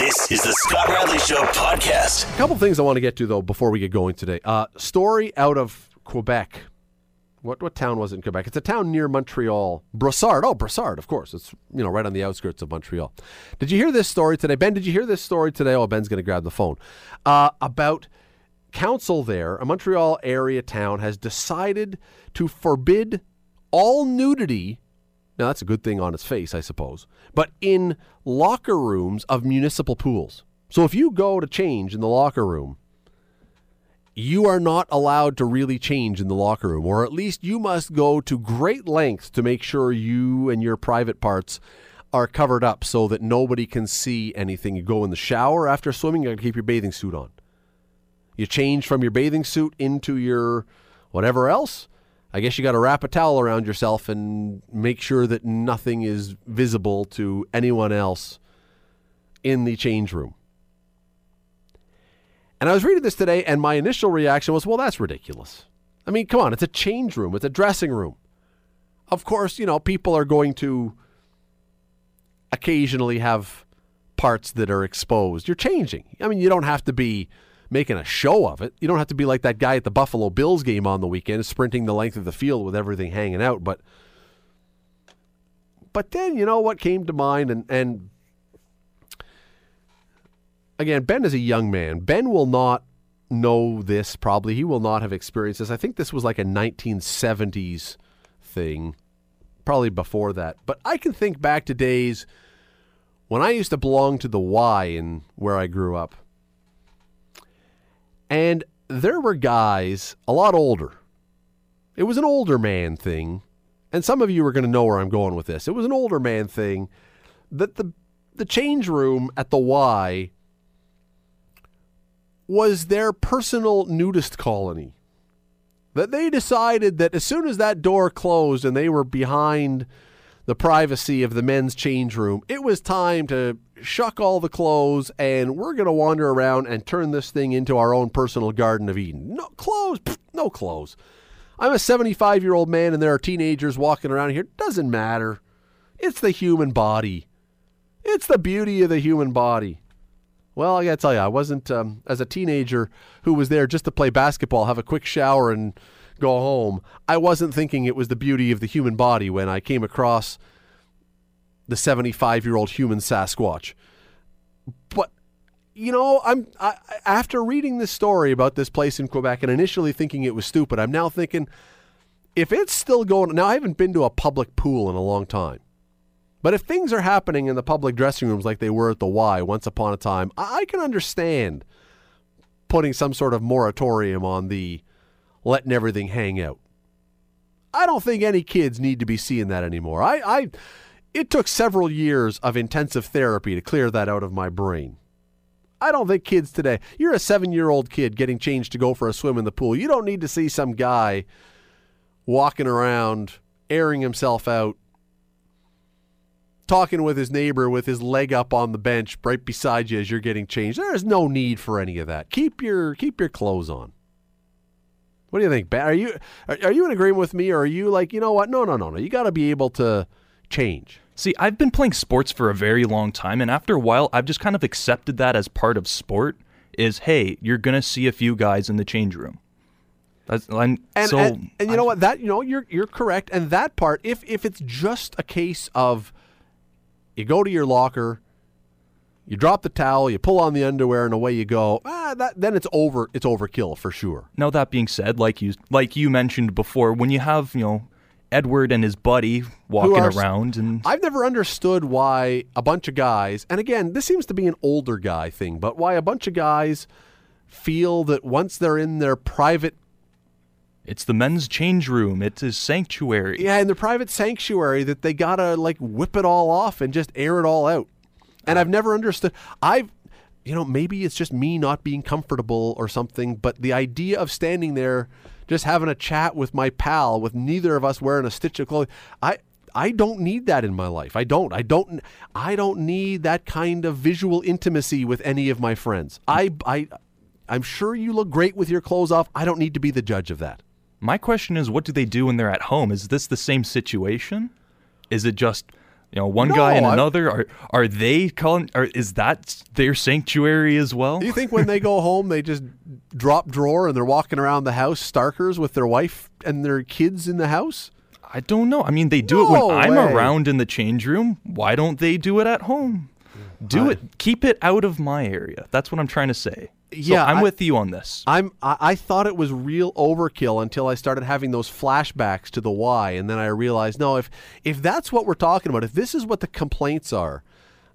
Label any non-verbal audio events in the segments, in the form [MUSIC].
This is the Scott Radley Show podcast. A couple things I want to get to though before we get going today. Uh, story out of Quebec. What what town was it in Quebec? It's a town near Montreal. Brossard. Oh, Brossard, of course. It's you know right on the outskirts of Montreal. Did you hear this story today, Ben? Did you hear this story today? Oh, Ben's going to grab the phone. Uh, about council there, a Montreal area town has decided to forbid all nudity. Now that's a good thing on its face, I suppose. But in locker rooms of municipal pools. So if you go to change in the locker room you are not allowed to really change in the locker room, or at least you must go to great lengths to make sure you and your private parts are covered up so that nobody can see anything. You go in the shower after swimming, you got to keep your bathing suit on. You change from your bathing suit into your whatever else. I guess you got to wrap a towel around yourself and make sure that nothing is visible to anyone else in the change room. And I was reading this today, and my initial reaction was, well, that's ridiculous. I mean, come on, it's a change room, it's a dressing room. Of course, you know, people are going to occasionally have parts that are exposed. You're changing. I mean, you don't have to be making a show of it. You don't have to be like that guy at the Buffalo Bills game on the weekend, sprinting the length of the field with everything hanging out. But, but then you know what came to mind, and and again, Ben is a young man. Ben will not know this probably. He will not have experienced this. I think this was like a 1970s thing, probably before that. But I can think back to days when I used to belong to the Y in where I grew up. And there were guys a lot older. It was an older man thing. And some of you are going to know where I'm going with this. It was an older man thing that the the change room at the Y was their personal nudist colony. That they decided that as soon as that door closed and they were behind the privacy of the men's change room, it was time to shuck all the clothes and we're going to wander around and turn this thing into our own personal Garden of Eden. No clothes, Pfft, no clothes. I'm a 75 year old man and there are teenagers walking around here. Doesn't matter. It's the human body. It's the beauty of the human body. Well, I got to tell you, I wasn't, um, as a teenager who was there just to play basketball, have a quick shower, and go home, I wasn't thinking it was the beauty of the human body when I came across the 75 year old human Sasquatch. But, you know, I'm I, after reading this story about this place in Quebec and initially thinking it was stupid, I'm now thinking if it's still going, now I haven't been to a public pool in a long time. But if things are happening in the public dressing rooms like they were at the Y once upon a time, I, I can understand putting some sort of moratorium on the letting everything hang out. I don't think any kids need to be seeing that anymore. I, I it took several years of intensive therapy to clear that out of my brain. I don't think kids today, you're a seven year old kid getting changed to go for a swim in the pool. You don't need to see some guy walking around airing himself out talking with his neighbor with his leg up on the bench right beside you as you're getting changed. There is no need for any of that. Keep your keep your clothes on. What do you think? Are you are, are you in agreement with me, or are you like, you know what? No, no, no, no. You got to be able to change. See, I've been playing sports for a very long time, and after a while, I've just kind of accepted that as part of sport. Is hey, you're gonna see a few guys in the change room. That's, and, so, and, and you know what? That you know, you're you're correct. And that part, if if it's just a case of you go to your locker, you drop the towel, you pull on the underwear, and away you go. Ah, that then it's over. It's overkill for sure. Now that being said, like you like you mentioned before, when you have you know Edward and his buddy walking are- around, and I've never understood why a bunch of guys, and again, this seems to be an older guy thing, but why a bunch of guys feel that once they're in their private it's the men's change room. It's his sanctuary. yeah, in the private sanctuary that they gotta like whip it all off and just air it all out. And I've never understood. I've, you know, maybe it's just me not being comfortable or something. But the idea of standing there, just having a chat with my pal, with neither of us wearing a stitch of clothing, I. I don't need that in my life. I don't. I don't. I don't need that kind of visual intimacy with any of my friends. I. I. I'm sure you look great with your clothes off. I don't need to be the judge of that. My question is, what do they do when they're at home? Is this the same situation? Is it just You know, one guy and No, I- another. Are are they calling? Or is that their sanctuary as well? Do you think when they [LAUGHS] go home they just drop drawer and they're walking around the house starkers with their wife and their kids in the house? I don't know. I mean, they do it No when I'm around in the change room. Why don't they do it at home? Do I- it. Keep it out of my area. That's what I'm trying to say. So Yeah, I'm I- with you on this. I'm I, I thought it was real overkill until I started having those flashbacks to the Y, and then I realized no, if if that's what we're talking about, if this is what the complaints are,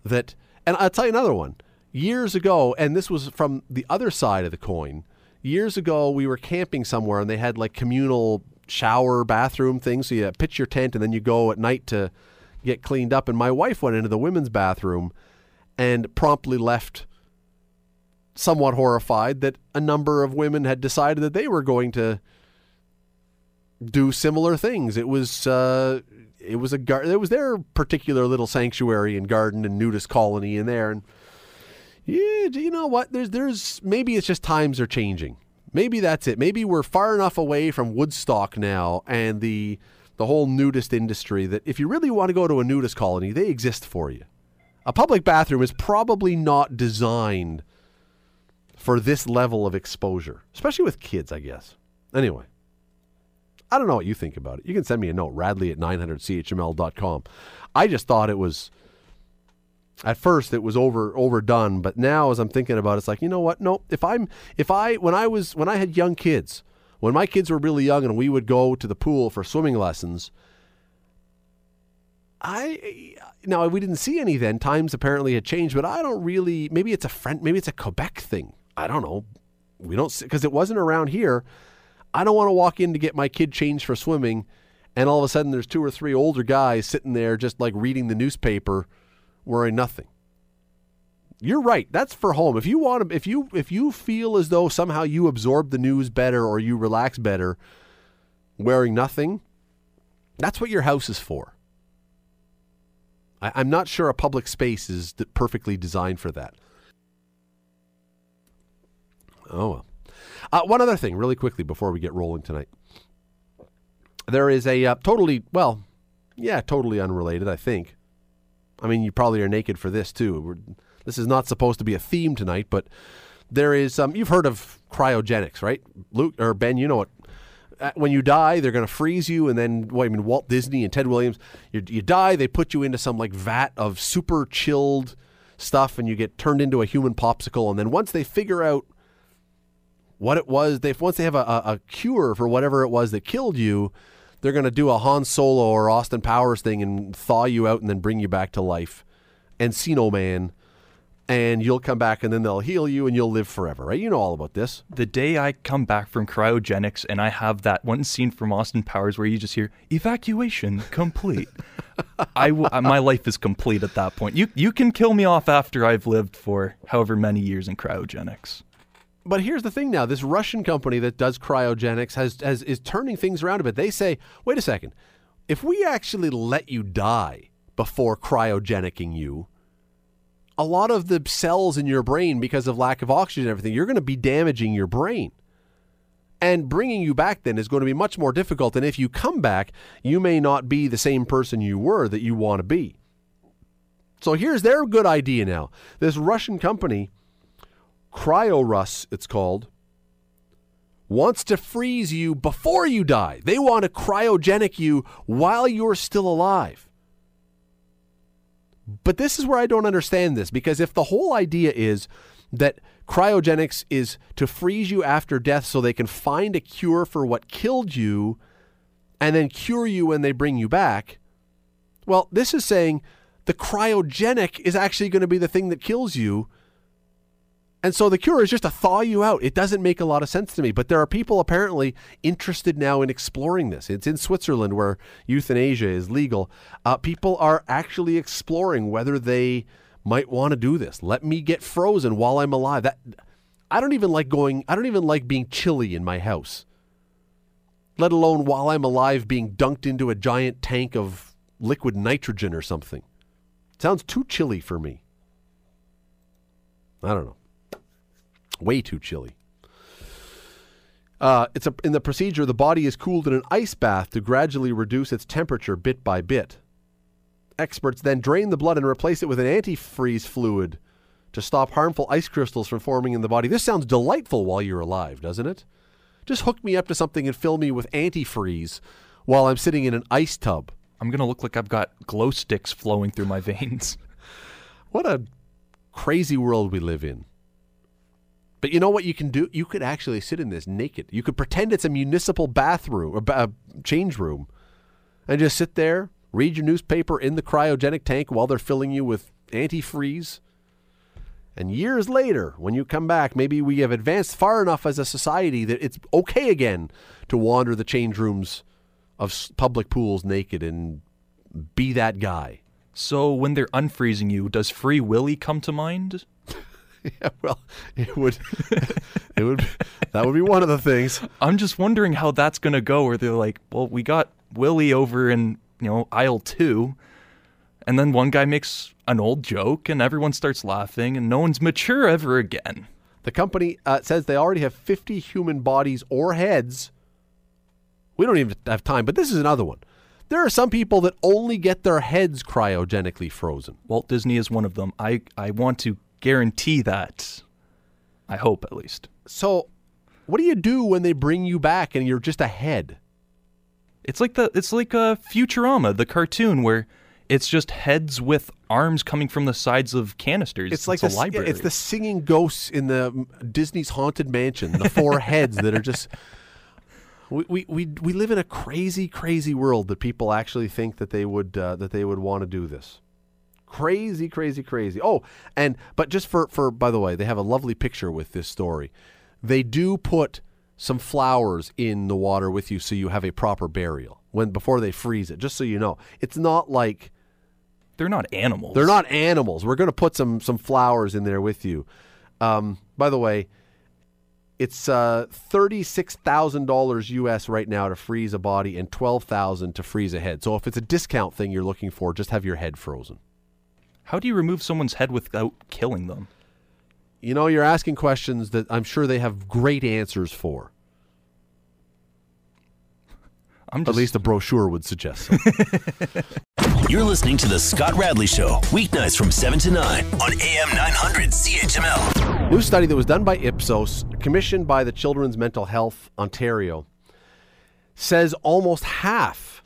that and I'll tell you another one. Years ago, and this was from the other side of the coin. Years ago, we were camping somewhere, and they had like communal shower bathroom things. So you pitch your tent, and then you go at night to get cleaned up. And my wife went into the women's bathroom and promptly left somewhat horrified that a number of women had decided that they were going to do similar things. It was uh, it was a gar- it was their particular little sanctuary and garden and nudist colony in there. And yeah, you know what? There's there's maybe it's just times are changing. Maybe that's it. Maybe we're far enough away from Woodstock now and the the whole nudist industry that if you really want to go to a nudist colony, they exist for you. A public bathroom is probably not designed for this level of exposure, especially with kids, I guess. Anyway, I don't know what you think about it. You can send me a note, radley at 900chml.com. I just thought it was, at first, it was over overdone, but now as I'm thinking about it, it's like, you know what? No, if I'm, if I, when I was, when I had young kids, when my kids were really young and we would go to the pool for swimming lessons, I now we didn't see any then. Times apparently had changed, but I don't really. Maybe it's a friend. Maybe it's a Quebec thing. I don't know. We don't because it wasn't around here. I don't want to walk in to get my kid changed for swimming, and all of a sudden there's two or three older guys sitting there just like reading the newspaper, wearing nothing. You're right. That's for home. If you want to, if you if you feel as though somehow you absorb the news better or you relax better, wearing nothing, that's what your house is for. I, I'm not sure a public space is perfectly designed for that. Oh well. Uh, one other thing, really quickly, before we get rolling tonight. There is a uh, totally, well, yeah, totally unrelated, I think. I mean, you probably are naked for this too. We're, this is not supposed to be a theme tonight, but there is. Um, you've heard of cryogenics, right, Luke or Ben? You know what? Uh, when you die, they're going to freeze you, and then well, I mean, Walt Disney and Ted Williams. You, you die, they put you into some like vat of super chilled stuff, and you get turned into a human popsicle. And then once they figure out what it was, they once they have a, a, a cure for whatever it was that killed you, they're going to do a Han Solo or Austin Powers thing and thaw you out and then bring you back to life. and see Encino Man, and you'll come back and then they'll heal you and you'll live forever, right? You know all about this. the day I come back from cryogenics and I have that one scene from Austin Powers where you just hear evacuation complete, [LAUGHS] I w- my life is complete at that point. You you can kill me off after I've lived for however many years in cryogenics. But here's the thing now: this Russian company that does cryogenics has, has is turning things around a bit. They say, "Wait a second, if we actually let you die before cryogenicking you, a lot of the cells in your brain, because of lack of oxygen and everything, you're going to be damaging your brain." And bringing you back then is going to be much more difficult. And if you come back, you may not be the same person you were that you want to be. So here's their good idea now. This Russian company KrioRus, it's called, wants to freeze you before you die. They want to cryogenic you while you're still alive. But this is where I don't understand this because if the whole idea is that cryogenics is to freeze you after death so they can find a cure for what killed you and then cure you when they bring you back, well, this is saying the cryogenic is actually going to be the thing that kills you. And so the cure is just to thaw you out. It doesn't make a lot of sense to me. But there are people apparently interested now in exploring this. It's in Switzerland where euthanasia is legal. Uh, people are actually exploring whether they might want to do this. Let me get frozen while I'm alive. That I don't even like going. I don't even like being chilly in my house. Let alone while I'm alive, being dunked into a giant tank of liquid nitrogen or something. Sounds too chilly for me. I don't know way too chilly. Uh, it's a, in the procedure, the body is cooled in an ice bath to gradually reduce its temperature bit by bit. experts then drain the blood and replace it with an antifreeze fluid to stop harmful ice crystals from forming in the body. This sounds delightful while you're alive, doesn't it? Just hook me up to something and fill me with antifreeze while I'm sitting in an ice tub. I'm gonna look like I've got glow sticks flowing through my veins. [LAUGHS] What a crazy world we live in. But you know what you can do? You could actually sit in this naked. You could pretend it's a municipal bathroom or ba- change room and just sit there, read your newspaper in the cryogenic tank while they're filling you with antifreeze. And years later, when you come back, maybe we have advanced far enough as a society that it's okay again to wander the change rooms of public pools naked and be that guy. So when they're unfreezing you, does Free Willy come to mind? [LAUGHS] Yeah, well, it would, [LAUGHS] it would, that would be one of the things. I'm just wondering how that's gonna go. Where they're like, "Well, we got Willie over in you know aisle two, and then one guy makes an old joke, and everyone starts laughing, and no one's mature ever again." The company uh, says they already have 50 human bodies or heads. We don't even have time, but this is another one. There are some people that only get their heads cryogenically frozen. Walt Disney is one of them. I I want to guarantee that. I hope at least. So, what do you do when they bring you back and you're just a head? It's like the it's like a Futurama, the cartoon where it's just heads with arms coming from the sides of canisters. It's like a the, library. It's the singing ghosts in the Disney's haunted mansion. The four [LAUGHS] heads that are just. We, we, we, we live in a crazy crazy world that people actually think that they would uh, that they would want to do this. Crazy crazy crazy. Oh, and but just for for by the way, they have a lovely picture with this story. They do put some flowers in the water with you so you have a proper burial when before they freeze it. Just so you know, it's not like They're not animals. they're not animals. We're going to put some some flowers in there with you. Um, by the way, it's uh, thirty six thousand dollars US right now to freeze a body and twelve thousand to freeze a head. So if it's a discount thing you're looking for, just have your head frozen. How do you remove someone's head without killing them? You know, you're asking questions that I'm sure they have great answers for. [LAUGHS] I'm just At least a brochure would suggest. So. [LAUGHS] You're listening to The Scott Radley Show, weeknights from 7 to 9 on AM 900 CHML. New study that was done by Ipsos, commissioned by the Children's Mental Health Ontario, says almost half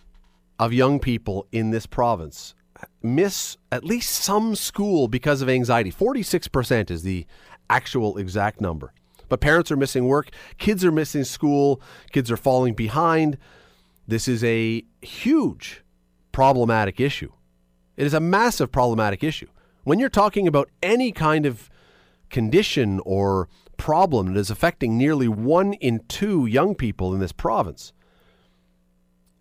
of young people in this province miss at least some school because of anxiety. 46% is the actual exact number. But parents are missing work, kids are missing school, kids are falling behind. This is a huge problematic issue. It is a massive problematic issue. When you're talking about any kind of condition or problem that is affecting nearly one in two young people in this province,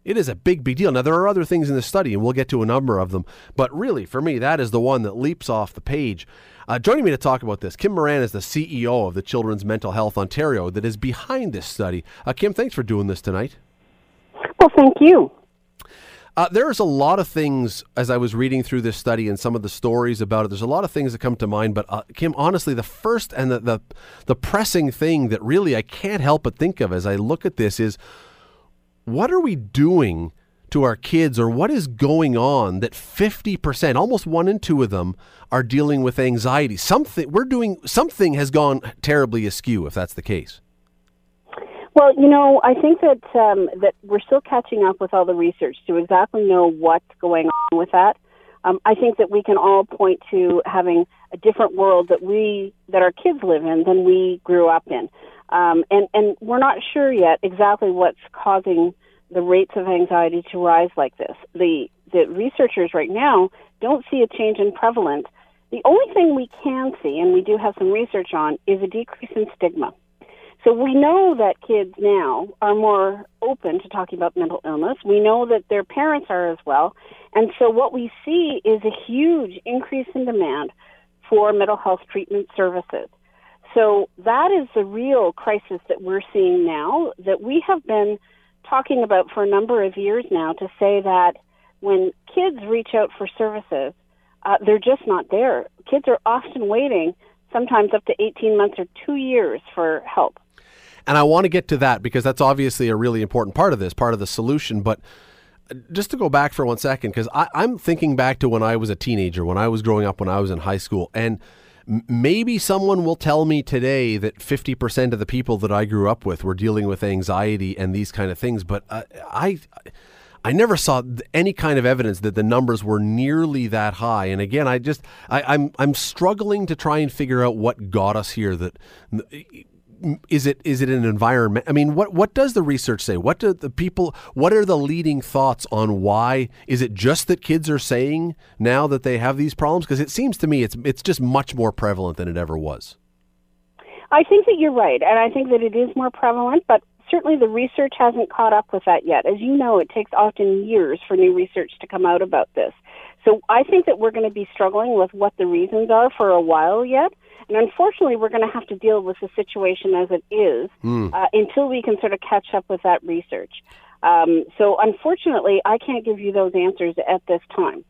it is a big, big deal. Now, there are other things in the study, and we'll get to a number of them. But really, for me, that is the one that leaps off the page. Uh, joining me to talk about this, Kim Moran is the CEO of the Children's Mental Health Ontario that is behind this study. Uh, Kim, thanks for doing this tonight. Well, thank you. Uh, there's a lot of things as I was reading through this study and some of the stories about it. There's a lot of things that come to mind, but uh, Kim, honestly, the first and the, the the pressing thing that really I can't help but think of as I look at this is, what are we doing to our kids, or what is going on that 50%, almost one in two of them, are dealing with anxiety? Something we're doing, something has gone terribly askew if that's the case. Well, you know, I think that um, that we're still catching up with all the research to exactly know what's going on with that. Um, I think that we can all point to having a different world that we that our kids live in than we grew up in, um, and and we're not sure yet exactly what's causing the rates of anxiety to rise like this. The the researchers right now don't see a change in prevalence. The only thing we can see, and we do have some research on, is a decrease in stigma. So we know that kids now are more open to talking about mental illness. We know that their parents are as well. And so what we see is a huge increase in demand for mental health treatment services. So that is the real crisis that we're seeing now that we have been talking about for a number of years now to say that when kids reach out for services, uh, they're just not there. Kids are often waiting sometimes up to 18 months or two years for help. And I want to get to that because that's obviously a really important part of this, part of the solution. But just to go back for one second, because I'm thinking back to when I was a teenager, when I was growing up, when I was in high school, and maybe someone will tell me today that 50% of the people that I grew up with were dealing with anxiety and these kind of things, but uh, I I never saw any kind of evidence that the numbers were nearly that high. And again, I just I, I'm I'm struggling to try and figure out what got us here. That is it is it an environment i mean what what does the research say? What do the people what are the leading thoughts on why? Is it just that kids are saying now that they have these problems? Because it seems to me it's it's just much more prevalent than it ever was. I think that you're right and i think that it is more prevalent but certainly the research hasn't caught up with that yet. As you know it takes often years for new research to come out about this. So i think that we're going to be struggling with what the reasons are for a while yet and unfortunately, we're going to have to deal with the situation as it is mm. uh, until we can sort of catch up with that research. Um, so, unfortunately, I can't give you those answers at this time.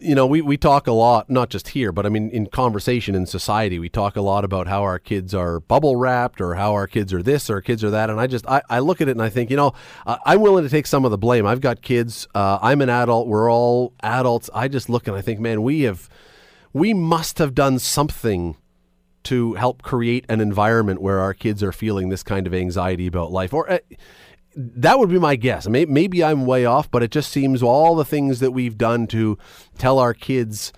You know, we, we talk a lot, not just here, but I mean, in conversation in society, we talk a lot about how our kids are bubble wrapped or how our kids are this or our kids are that. And I just, I, I look at it and I think, you know, uh, I'm willing to take some of the blame. I've got kids. Uh, I'm an adult. We're all adults. I just look and I think, man, we have we must have done something to help create an environment where our kids are feeling this kind of anxiety about life or uh, that would be my guess. Maybe i'm way off but it just seems all the things that we've done to tell our kids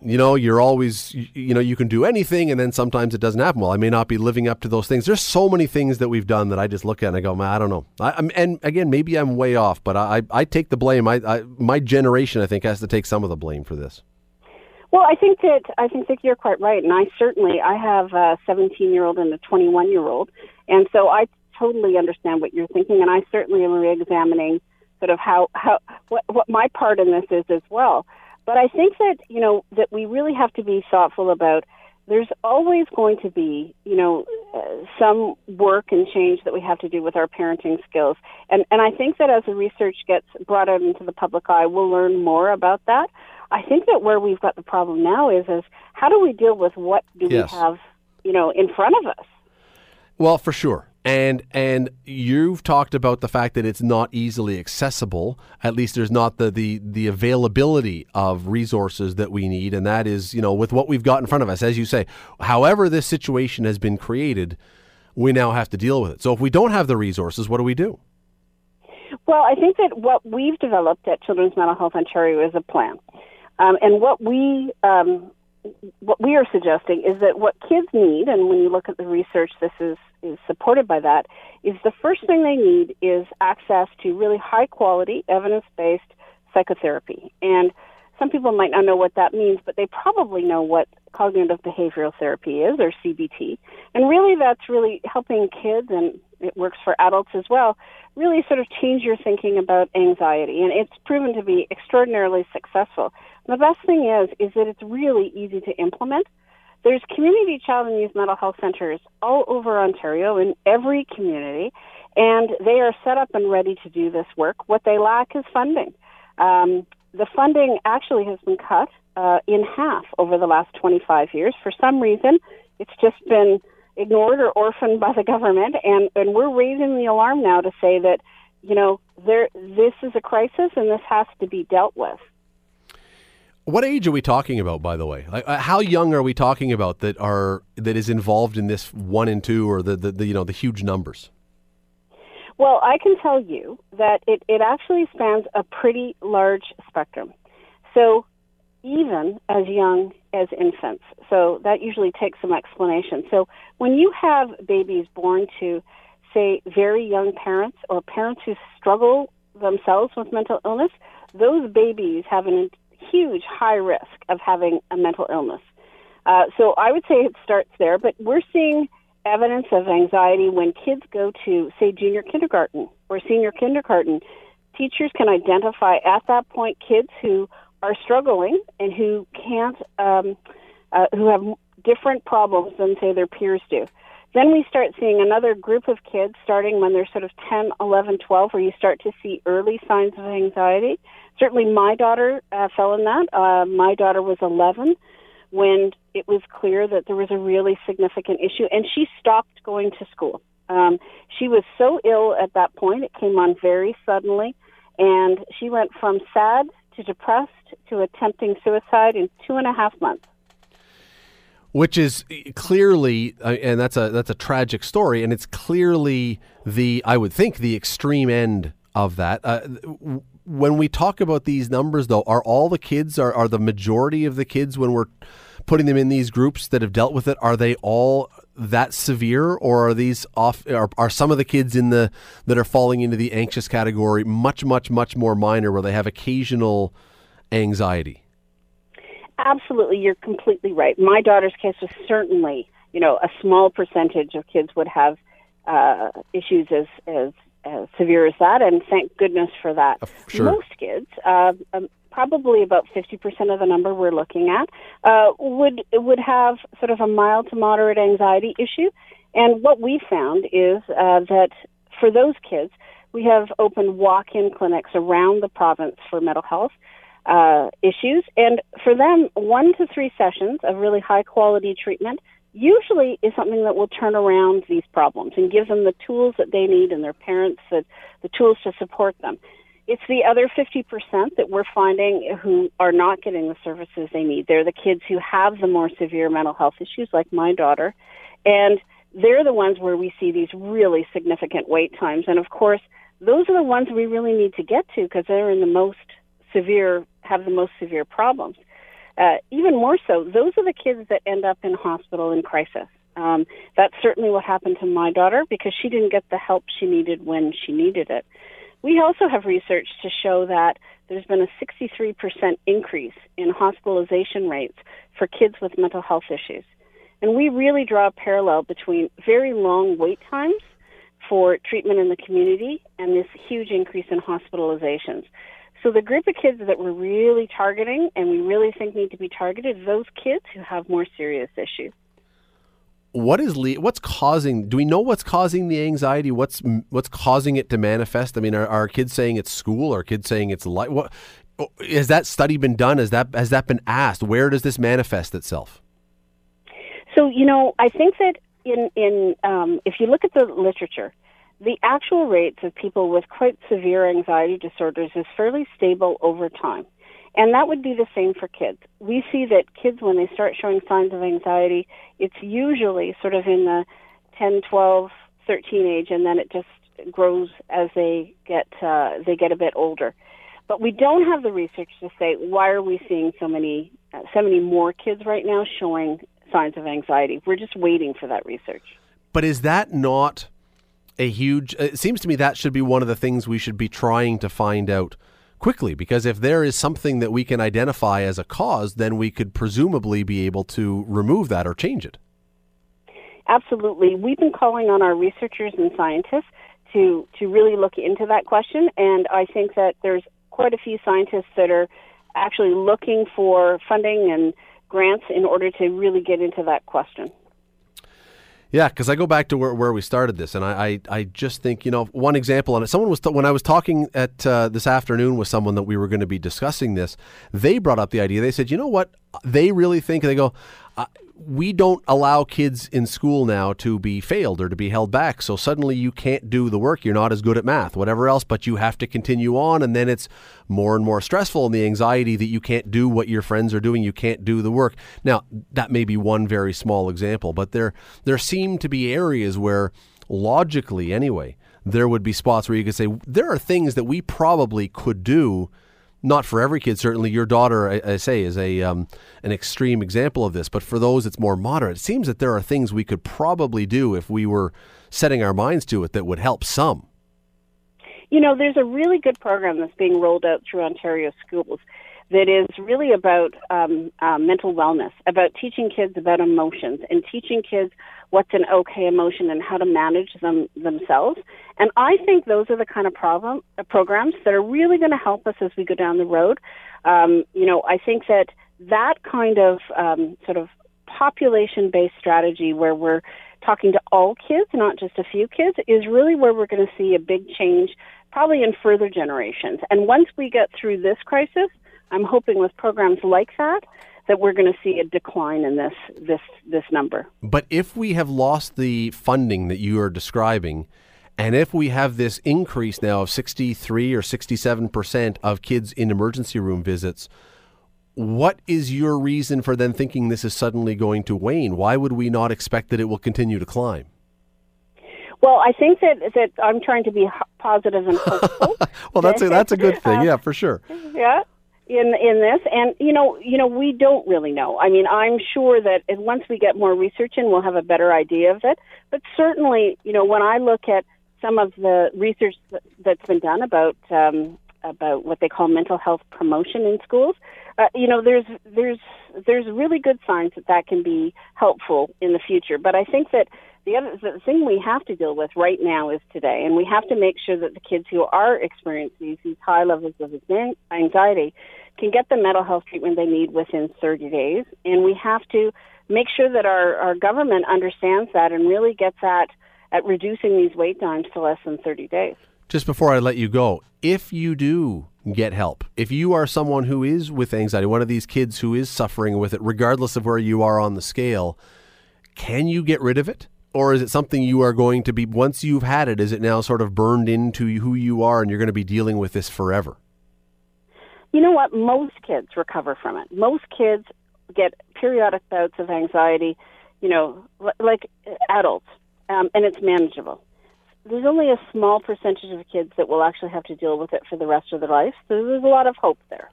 you know you're always you know you can do anything and then sometimes it doesn't happen. Well i may not be living up to those things. There's so many things that we've done that i just look at and i go man i don't know. I, and again maybe i'm way off but i i take the blame. I, I my generation i think has to take some of the blame for this well, I think that I think that you're quite right, and I certainly I have a 17 year old and a 21 year old, and so I totally understand what you're thinking, and I certainly am re-examining sort of how how what what my part in this is as well. But I think that you know that we really have to be thoughtful about. There's always going to be, you know, uh, some work and change that we have to do with our parenting skills, and and I think that as the research gets brought out into the public eye, we'll learn more about that. I think that where we've got the problem now is is how do we deal with what do yes. we have, you know, in front of us? Well, for sure. And and you've talked about the fact that it's not easily accessible. At least there's not the, the the availability of resources that we need, and that is, you know, with what we've got in front of us, as you say. However, this situation has been created, we now have to deal with it. So if we don't have the resources, what do we do? Well, I think that what we've developed at Children's Mental Health Ontario is a plan. Um, and what we um, what we are suggesting is that what kids need, and when you look at the research, this is is supported by that, is the first thing they need is access to really high quality, evidence based psychotherapy. And some people might not know what that means, but they probably know what cognitive behavioral therapy is, or CBT. And really, that's really helping kids, and it works for adults as well, really sort of change your thinking about anxiety. And it's proven to be extraordinarily successful. The best thing is, is that it's really easy to implement. There's community child and youth mental health centers all over Ontario in every community, and they are set up and ready to do this work. What they lack is funding. Um, the funding actually has been cut uh, in half over the last 25 years. For some reason, it's just been ignored or orphaned by the government, and, and we're raising the alarm now to say that, you know, there this is a crisis and this has to be dealt with. What age are we talking about, by the way? Like, uh, how young are we talking about that are that is involved in this one and two, or the, the, the you know the huge numbers? Well, I can tell you that it, it actually spans a pretty large spectrum. So even as young as infants. So that usually takes some explanation. So when you have babies born to, say, very young parents or parents who struggle themselves with mental illness, those babies have a huge high risk of having a mental illness. Uh, so I would say it starts there, but we're seeing evidence of anxiety when kids go to, say, junior kindergarten or senior kindergarten. Teachers can identify at that point kids who are struggling and who can't, um, uh, who have different problems than, say, their peers do. Then we start seeing another group of kids starting when they're sort of 10, 11, 12, where you start to see early signs of anxiety. Certainly, my daughter uh, fell in that. Uh, my daughter was 11 when it was clear that there was a really significant issue, and she stopped going to school. Um, she was so ill at that point; it came on very suddenly, and she went from sad to depressed to attempting suicide in two and a half months. Which is clearly uh, and that's a that's a tragic story and it's clearly the I would think the extreme end of that. Uh, when we talk about these numbers though are all the kids are, are the majority of the kids when we're putting them in these groups that have dealt with it are they all that severe or are these off are, are some of the kids in the that are falling into the anxious category much much much more minor where they have occasional anxiety absolutely, you're completely right. My daughter's case was certainly, you know, a small percentage of kids would have uh, issues as, as as severe as that, and thank goodness for that. Uh, sure. Most kids, uh, um, probably about 50% of the number we're looking at, uh, would would have sort of a mild to moderate anxiety issue. And what we found is uh, that for those kids, we have opened walk-in clinics around the province for mental health uh, issues. And for them, one to three sessions of really high quality treatment usually is something that will turn around these problems and give them the tools that they need and their parents that the tools to support them. It's the other 50% that we're finding who are not getting the services they need. They're the kids who have the more severe mental health issues, like my daughter. And they're the ones where we see these really significant wait times. And of course, those are the ones we really need to get to because they're in the most severe have the most severe problems. Uh, even more so, those are the kids that end up in hospital in crisis. Um, that's certainly what happened to my daughter because she didn't get the help she needed when she needed it. We also have research to show that there's been a 63% increase in hospitalization rates for kids with mental health issues. And we really draw a parallel between very long wait times for treatment in the community and this huge increase in hospitalizations. So the group of kids that we're really targeting and we really think need to be targeted, those kids who have more serious issues. What is le- what's causing? Do we know what's causing the anxiety? What's what's causing it to manifest? I mean, are, are kids saying it's school? Are kids saying it's light? What has that study been done? Has that has that been asked? Where does this manifest itself? So you know, I think that in in um, if you look at the literature, the actual rates of people with quite severe anxiety disorders is fairly stable over time. And that would be the same for kids. We see that kids, when they start showing signs of anxiety, it's usually sort of in the 10, 12, 13 age, and then it just grows as they get uh, they get a bit older. But we don't have the research to say why are we seeing so many uh, so many more kids right now showing signs of anxiety. We're just waiting for that research. But is that not a huge. It seems to me that should be one of the things we should be trying to find out quickly because if there is something that we can identify as a cause, then we could presumably be able to remove that or change it. Absolutely. We've been calling on our researchers and scientists to, to really look into that question, and I think that there's quite a few scientists that are actually looking for funding and grants in order to really get into that question. Yeah, because I go back to where, where we started this, and I, I, I just think you know one example on it. Someone was t- when I was talking at uh, this afternoon with someone that we were going to be discussing this. They brought up the idea. They said, you know what? They really think they go we don't allow kids in school now to be failed or to be held back. So suddenly you can't do the work. You're not as good at math, whatever else, but you have to continue on. And then it's more and more stressful and the anxiety that you can't do what your friends are doing. You can't do the work. Now, that may be one very small example, but there, there seem to be areas where logically, anyway, there would be spots where you could say, there are things that we probably could do not for every kid. Certainly, your daughter, I, I say, is a um, an extreme example of this. But for those, it's more moderate. It seems that there are things we could probably do if we were setting our minds to it that would help some. You know, there's a really good program that's being rolled out through Ontario schools that is really about um, uh, mental wellness, about teaching kids about emotions and teaching kids what's an okay emotion and how to manage them themselves. And I think those are the kind of problem uh, programs that are really going to help us as we go down the road. Um, you know, I think that that kind of um, sort of population-based strategy where we're talking to all kids, not just a few kids, is really where we're going to see a big change, probably in further generations. And once we get through this crisis, I'm hoping with programs like that that we're going to see a decline in this this this number. But if we have lost the funding that you are describing, and if we have this increase now of 63 or 67 percent of kids in emergency room visits, what is your reason for then thinking this is suddenly going to wane? Why would we not expect that it will continue to climb? Well, I think that that I'm trying to be positive and hopeful. [LAUGHS] well, that's a, that's a good thing. Um, yeah, for sure. Yeah. In in this, and you know, you know, we don't really know. I mean, I'm sure that once we get more research in, we'll have a better idea of it. But certainly, you know, when I look at some of the research that's been done about um, about what they call mental health promotion in schools, uh, you know, there's there's there's really good signs that that can be helpful in the future. But I think that the other the thing we have to deal with right now is today, and we have to make sure that the kids who are experiencing these high levels of anxiety can get the mental health treatment they need within 30 days, and we have to make sure that our, our government understands that and really gets at at reducing these wait times to less than 30 days. Just before I let you go, if you do get help, if you are someone who is with anxiety, one of these kids who is suffering with it, regardless of where you are on the scale, can you get rid of it? Or is it something you are going to be once you've had it is it now sort of burned into who you are and you're going to be dealing with this forever? You know what? Most kids recover from it. Most kids get periodic bouts of anxiety you know like adults um, and it's manageable. There's only a small percentage of kids that will actually have to deal with it for the rest of their life so there's a lot of hope there.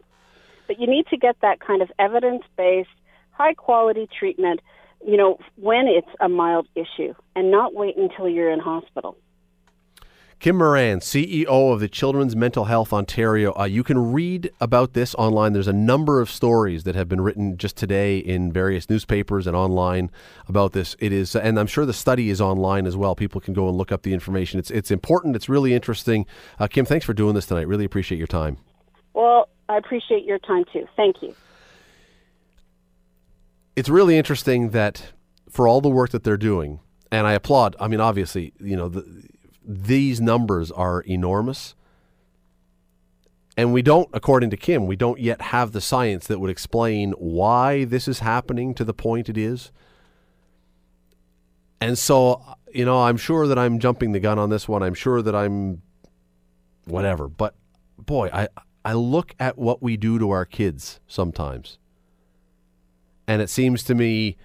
But you need to get that kind of evidence based high quality treatment you know, when it's a mild issue and not wait until you're in hospital. Kim Moran, CEO of the Children's Mental Health Ontario. Uh, you can read about this online. There's a number of stories that have been written just today in various newspapers and online about this. It is, and I'm sure the study is online as well. People can go and look up the information. It's it's important. It's really interesting. Uh, Kim, thanks for doing this tonight. Really appreciate your time. Well, I appreciate your time too. Thank you it's really interesting that for all the work that they're doing, and I applaud. I mean, obviously, you know, the, these numbers are enormous. And we don't, according to Kim, we don't yet have the science that would explain why this is happening to the point it is. And so, you know, I'm sure that I'm jumping the gun on this one. I'm sure that I'm whatever. But boy, I I look at what we do to our kids sometimes and it seems to me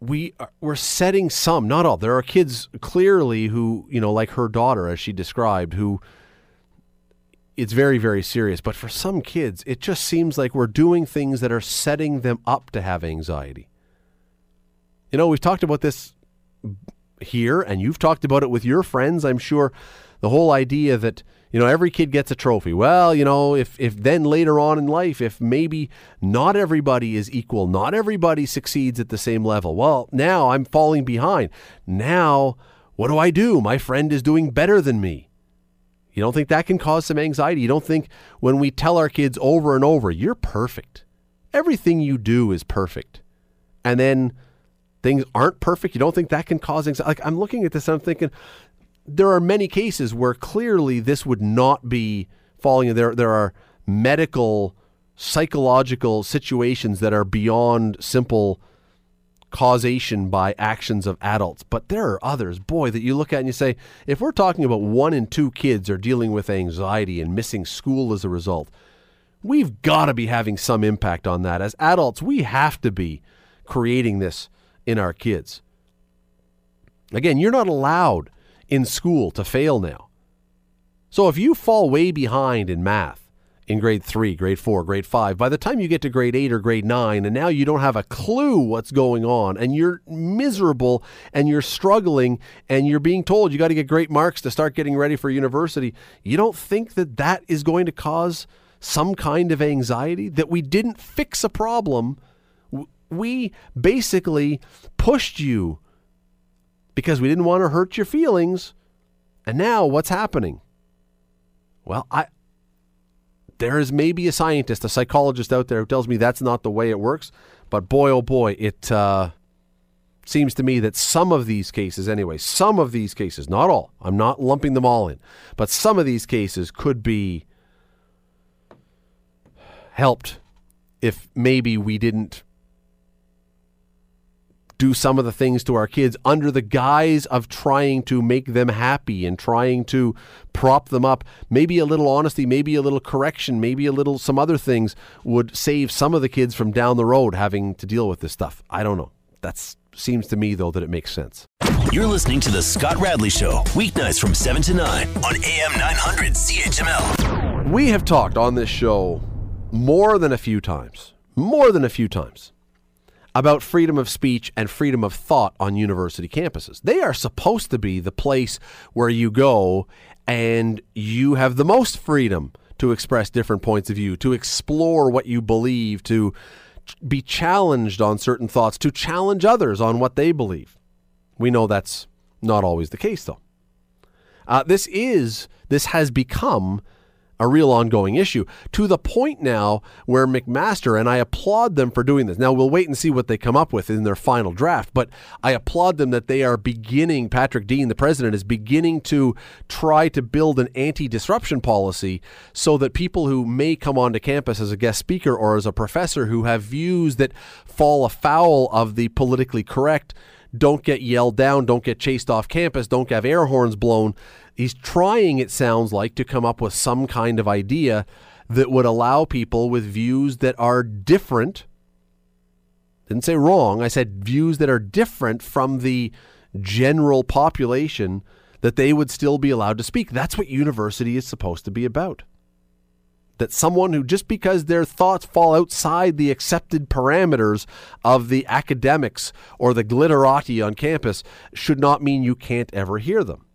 we are, we're setting some, not all. There are kids clearly who, you know, like her daughter, as she described, who it's very, very serious. But for some kids, it just seems like we're doing things that are setting them up to have anxiety. You know, we've talked about this here, and you've talked about it with your friends, I'm sure. The whole idea that you know, every kid gets a trophy. Well, you know, if, if then later on in life, if maybe not everybody is equal, not everybody succeeds at the same level, well, now I'm falling behind. Now, what do I do? My friend is doing better than me. You don't think that can cause some anxiety? You don't think when we tell our kids over and over, you're perfect, everything you do is perfect, and then things aren't perfect, you don't think that can cause anxiety? Like, I'm looking at this and I'm thinking, there are many cases where clearly this would not be falling in. There there are medical psychological situations that are beyond simple causation by actions of adults. But there are others boy that you look at and you say if we're talking about one in two kids are dealing with anxiety and missing school as a result we've got to be having some impact on that. As adults we have to be creating this in our kids. Again you're not allowed in school to fail now. So if you fall way behind in math in grade three, grade four, grade five, by the time you get to grade eight or grade nine, and now you don't have a clue what's going on, and you're miserable and you're struggling, and you're being told you got to get great marks to start getting ready for university, you don't think that that is going to cause some kind of anxiety that we didn't fix a problem? We basically pushed you because we didn't want to hurt your feelings. And now what's happening? Well, I there is maybe a scientist, a psychologist out there who tells me that's not the way it works. But boy, oh boy, it uh, seems to me that some of these cases, anyway, some of these cases, not all, I'm not lumping them all in, but some of these cases could be helped if maybe we didn't do some of the things to our kids under the guise of trying to make them happy and trying to prop them up. Maybe a little honesty, maybe a little correction, maybe a little some other things would save some of the kids from down the road having to deal with this stuff. I don't know. That seems to me though that it makes sense. You're listening to the Scott Radley Show, weeknights from 7 to 9 on AM 900 CHML. We have talked on this show more than a few times, more than a few times about freedom of speech and freedom of thought on university campuses. They are supposed to be the place where you go and you have the most freedom to express different points of view, to explore what you believe, to be challenged on certain thoughts, to challenge others on what they believe. We know that's not always the case, though. Uh, this is, this has become a real ongoing issue to the point now where McMaster, and I applaud them for doing this. Now, we'll wait and see what they come up with in their final draft, but I applaud them that they are beginning, Patrick Deane, the president, is beginning to try to build an anti disruption policy so that people who may come onto campus as a guest speaker or as a professor who have views that fall afoul of the politically correct don't get yelled down, don't get chased off campus, don't have air horns blown. He's trying, it sounds like, to come up with some kind of idea that would allow people with views that are different. Didn't say wrong, I said views that are different from the general population that they would still be allowed to speak. That's what university is supposed to be about that someone who just because their thoughts fall outside the accepted parameters of the academics or the glitterati on campus should not mean you can't ever hear them.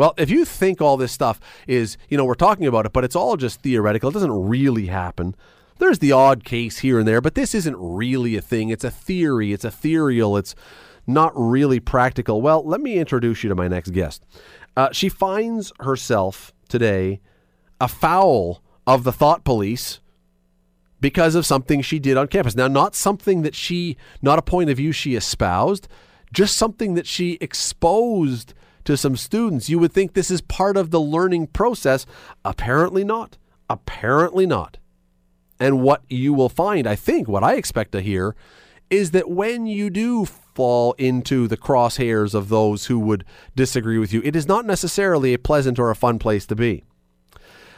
Well, if you think all this stuff is, you know, we're talking about it, but it's all just theoretical, it doesn't really happen. There's the odd case here and there, but this isn't really a thing. It's a theory, it's ethereal, it's not really practical. Well, let me introduce you to my next guest. Uh, she finds herself today afoul of the thought police because of something she did on campus. Now, not something that she, not a point of view she espoused, just something that she exposed to some students. You would think this is part of the learning process. Apparently not. Apparently not. And what you will find, I think, what I expect to hear, is that when you do fall into the crosshairs of those who would disagree with you, it is not necessarily a pleasant or a fun place to be.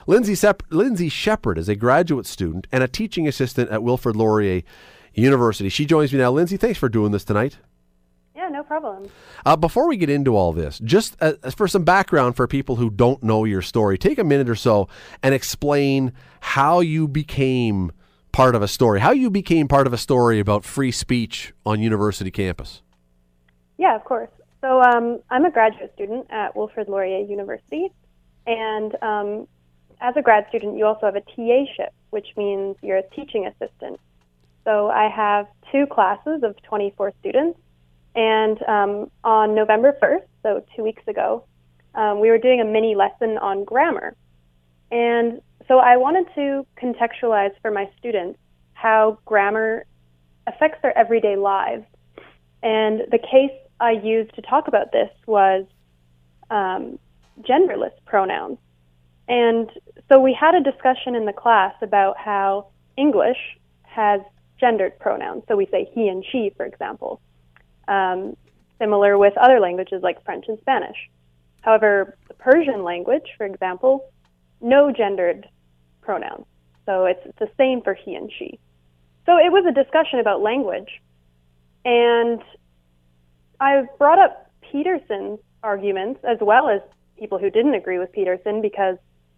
Lindsay, Sep- Lindsay Shepherd is a graduate student and a teaching assistant at Wilfrid Laurier University. She joins me now. Lindsay, thanks for doing this tonight. Yeah, no problem. Uh, before we get into all this, just uh, for some background for people who don't know your story, take a minute or so and explain how you became part of a story, how you became part of a story about free speech on university campus. Yeah, of course. So um, I'm a graduate student at Wilfrid Laurier University, and um, as a grad student, you also have a TA-ship, which means you're a teaching assistant. So I have two classes of 24 students, and um, on November 1st, so two weeks ago, um, we were doing a mini lesson on grammar. And so I wanted to contextualize for my students how grammar affects their everyday lives. And the case I used to talk about this was um, genderless pronouns. And so we had a discussion in the class about how English has gendered pronouns. So we say he and she, for example, um, similar with other languages like French and Spanish. However, the Persian language, for example, no gendered pronouns. So it's, the same for he and she. So it was a discussion about language. And I brought up Peterson's arguments as well as people who didn't agree with Peterson because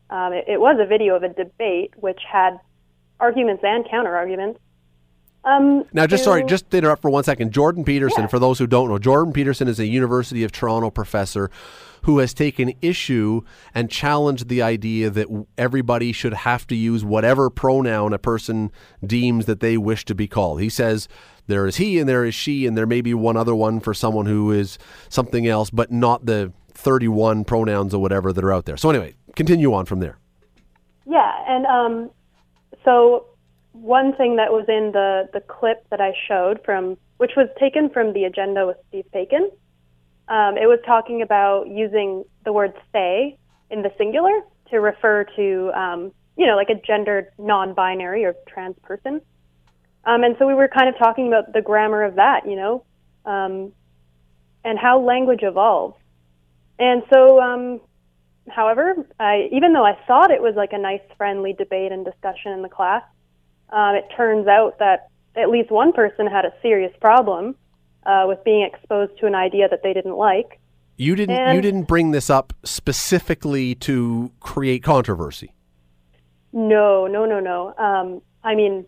um, it, it, was a video of a debate which had arguments and counter arguments. Um, now, just to, sorry, just to interrupt for one second. Jordan Peterson, yeah. for those who don't know, Jordan Peterson is a University of Toronto professor who has taken issue and challenged the idea that everybody should have to use whatever pronoun a person deems that they wish to be called. He says there is he and there is she, and there may be one other one for someone who is something else, but not the 31 pronouns or whatever that are out there. So, anyway, continue on from there. Yeah, and um, so one thing that was in the, the clip that I showed from, which was taken from the agenda with Steve Paikin, um, it was talking about using the word they in the singular to refer to, um, you know, like a gendered non binary or trans person. Um, and so we were kind of talking about the grammar of that, you know, um, and how language evolves. And so, um, however, I, even though I thought it was like a nice, friendly debate and discussion in the class, um, it turns out that at least one person had a serious problem uh, with being exposed to an idea that they didn't like. You didn't. And- you didn't bring this up specifically to create controversy. No, no, no, no. Um, I mean,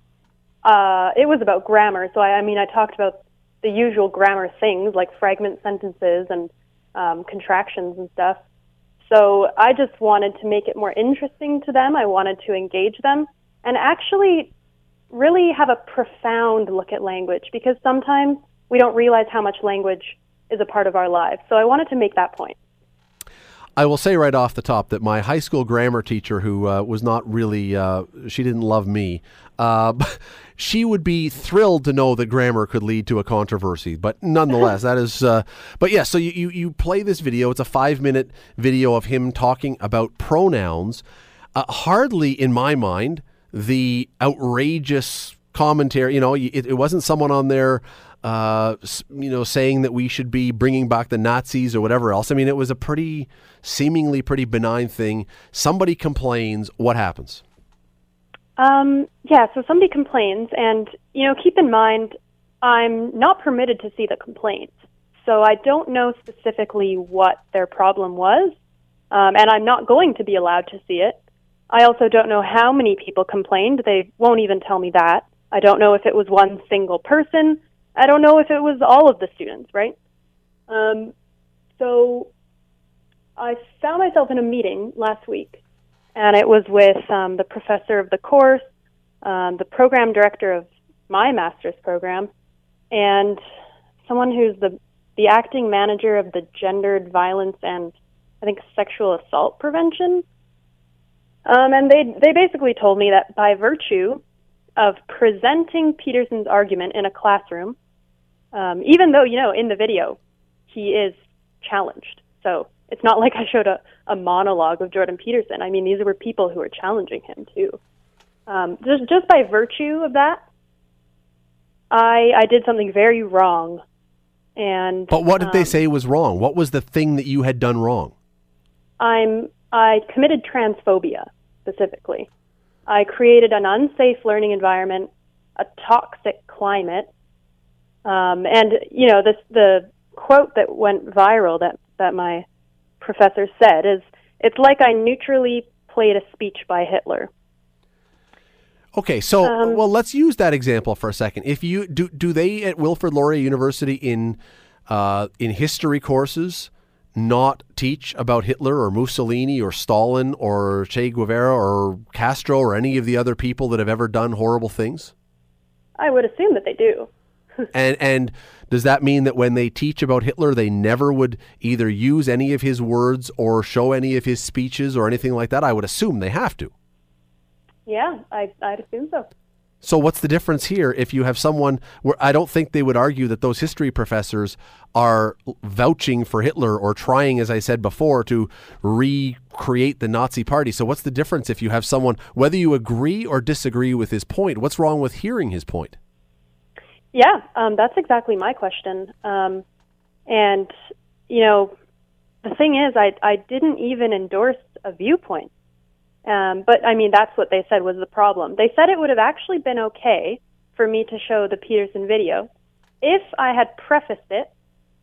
uh, it was about grammar. So I, I mean, I talked about the usual grammar things like fragment sentences and um, contractions and stuff. So I just wanted to make it more interesting to them. I wanted to engage them and actually really have a profound look at language because sometimes we don't realize how much language is a part of our lives. So I wanted to make that point. I will say right off the top that my high school grammar teacher, who uh, was not really, uh, she didn't love me, uh, [LAUGHS] she would be thrilled to know that grammar could lead to a controversy. But nonetheless, [LAUGHS] that is, uh, but yeah, so you, you, you play this video. It's a five minute video of him talking about pronouns. Uh, hardly, in my mind, the outrageous commentary. You know, it, it wasn't someone on there uh, you know, saying that we should be bringing back the Nazis or whatever else. I mean, it was a pretty, seemingly pretty benign thing. Somebody complains. What happens? Um, yeah, so somebody complains, and you know, keep in mind, I'm not permitted to see the complaint, so I don't know specifically what their problem was, um, and I'm not going to be allowed to see it. I also don't know how many people complained. They won't even tell me that. I don't know if it was one single person. I don't know if it was all of the students, right? Um, so I found myself in a meeting last week and it was with um, the professor of the course, um, the program director of my master's program, and someone who's the the acting manager of the gendered violence and I think sexual assault prevention. Um, and they they basically told me that by virtue of presenting Peterson's argument in a classroom, um, even though you know in the video he is challenged, so it's not like I showed a, a monologue of Jordan Peterson. I mean, these were people who were challenging him too. Um, just just by virtue of that, I I did something very wrong. And But what did they um, say was wrong? What was the thing that you had done wrong? I'm I committed transphobia specifically. I created an unsafe learning environment, a toxic climate, um, and you know this the quote that went viral that that my professor said is it's like I neutrally played a speech by Hitler. Okay, so Um, well, let's use that example for a second. If you do, do they at Wilfrid Laurier University in uh, in history courses not teach about Hitler or Mussolini or Stalin or Che Guevara or Castro or any of the other people that have ever done horrible things? I would assume that they do. [LAUGHS] And and does that mean that when they teach about Hitler, they never would either use any of his words or show any of his speeches or anything like that? I would assume they have to. Yeah, I I'd assume so. So what's the difference here if you have someone where I don't think they would argue that those history professors are vouching for Hitler or trying as I said before to recreate the Nazi party. So what's the difference if you have someone whether you agree or disagree with his point? What's wrong with hearing his point? Yeah, um, that's exactly my question. Um, and you know, the thing is, I I didn't even endorse a viewpoint. Um, but I mean, that's what they said was the problem. They said it would have actually been okay for me to show the Peterson video if I had prefaced it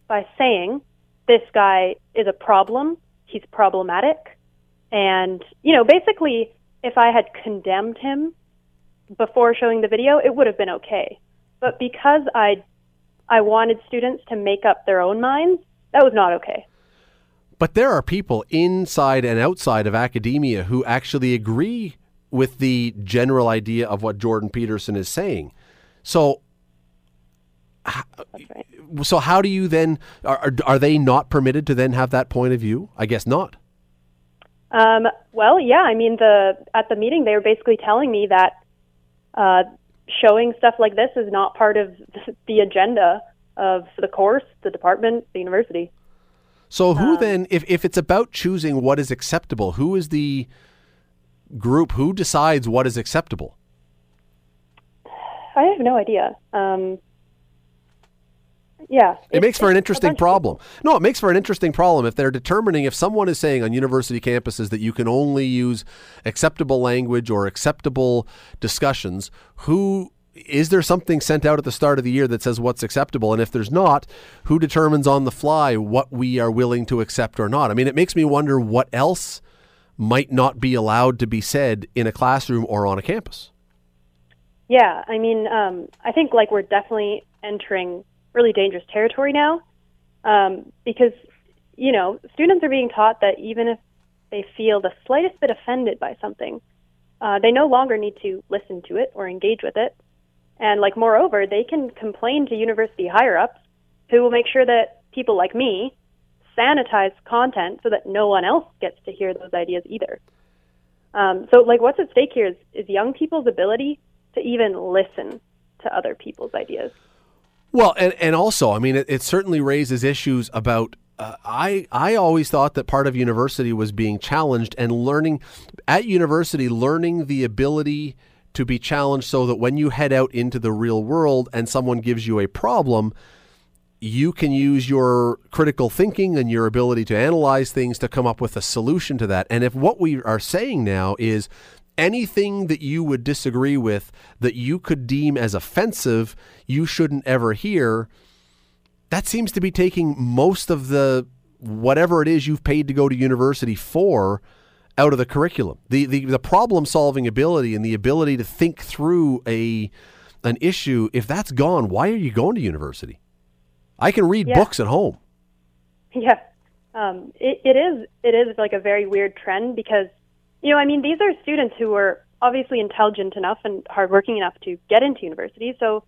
by saying this guy is a problem, he's problematic, and you know, basically, if I had condemned him before showing the video, it would have been okay. But because I I wanted students to make up their own minds, that was not okay. But there are people inside and outside of academia who actually agree with the general idea of what Jordan Peterson is saying. So right. so how do you then are, are they not permitted to then have that point of view? I guess not. Um, well, yeah, I mean, the at the meeting they were basically telling me that uh, showing stuff like this is not part of [LAUGHS] the agenda of the course, the department, the university. So who then if if it's about choosing what is acceptable, who is the group who decides what is acceptable? I have no idea. Um, yeah. It makes for an interesting problem. No, it makes for an interesting problem if they're determining if someone is saying on university campuses that you can only use acceptable language or acceptable discussions, who is there something sent out at the start of the year that says what's acceptable? And if there's not, who determines on the fly what we are willing to accept or not? I mean, it makes me wonder what else might not be allowed to be said in a classroom or on a campus. Yeah, I mean, um, I think like we're definitely entering really dangerous territory now, um, because you know students are being taught that even if they feel the slightest bit offended by something, uh, they no longer need to listen to it or engage with it, and like moreover, they can complain to university higher ups, who will make sure that people like me sanitize content so that no one else gets to hear those ideas either. Um, so, like, what's at stake here is, is young people's ability to even listen to other people's ideas. Well, and, and also, I mean, it, it certainly raises issues about. Uh, I I always thought that part of university was being challenged and learning at university, learning the ability to be challenged, so that when you head out into the real world and someone gives you a problem, you can use your critical thinking and your ability to analyze things to come up with a solution to that. And if what we are saying now is anything that you would disagree with that you could deem as offensive, you shouldn't ever hear, that seems to be taking most of the whatever it is you've paid to go to university for out of the curriculum. The the, the problem solving ability and the ability to think through a an issue, if that's gone, why are you going to university? I can read Yeah. books at home. [LAUGHS] Yeah, um, it, it is. It is like a very weird trend because, you know, I mean, these are students who are obviously intelligent enough and hardworking enough to get into university. So,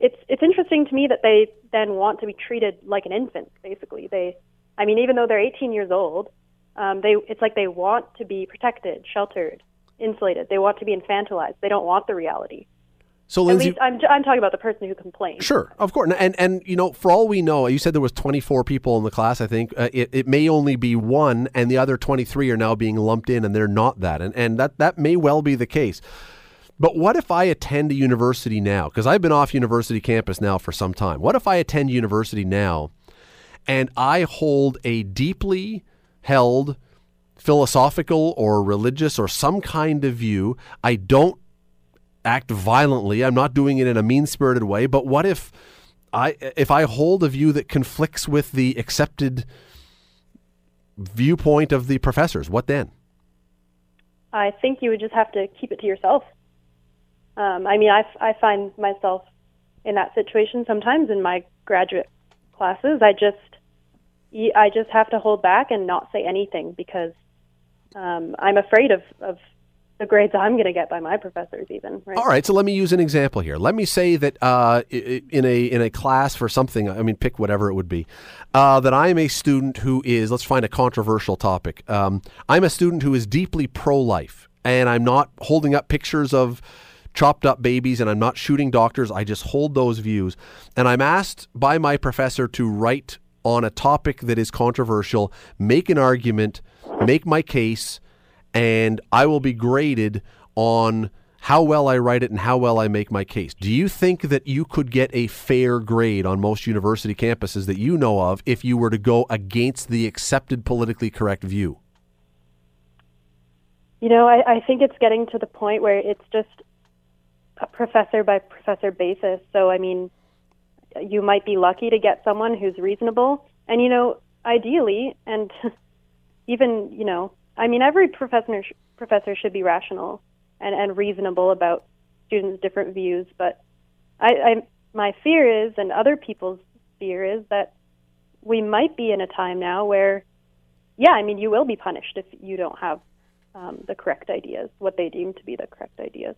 it's it's interesting to me that they then want to be treated like an infant. Basically, they, I mean, even though they're 18 years old, um, they it's like they want to be protected, sheltered, insulated. They want to be infantilized. They don't want the reality. So At Lindsay, least I'm I'm talking about the person who complains. Sure, of course, and and you know, for all we know, you said there was 24 people in the class. I think uh, it, it may only be one, and the other 23 are now being lumped in, and they're not that, and and that that may well be the case. But what if I attend a university now? Because I've been off university campus now for some time. What if I attend university now, and I hold a deeply held philosophical or religious or some kind of view? I don't act violently. I'm not doing it in a mean-spirited way, but what if I if I hold a view that conflicts with the accepted viewpoint of the professors? What then? I think you would just have to keep it to yourself. Um, I mean, I, I find myself in that situation sometimes in my graduate classes. I just I just have to hold back and not say anything because um, I'm afraid of, of the grades I'm going to get by my professors, even. Right? All right, so let me use an example here. Let me say that uh, in a in a class for something, I mean, pick whatever it would be, uh, that I am a student who is. Let's find a controversial topic. Um, I'm a student who is deeply pro-life, and I'm not holding up pictures of chopped up babies, and I'm not shooting doctors. I just hold those views, and I'm asked by my professor to write on a topic that is controversial, make an argument, make my case and I will be graded on how well I write it and how well I make my case. Do you think that you could get a fair grade on most university campuses that you know of if you were to go against the accepted politically correct view? You know, I, I think it's getting to the point where it's just a professor by professor basis. So, I mean, you might be lucky to get someone who's reasonable. And, you know, ideally, and [LAUGHS] even, you know, I mean, every professor, professor should be rational and, and reasonable about students' different views. But I, I, my fear is, and other people's fear is, that we might be in a time now where, yeah, I mean, you will be punished if you don't have um, the correct ideas, what they deem to be the correct ideas.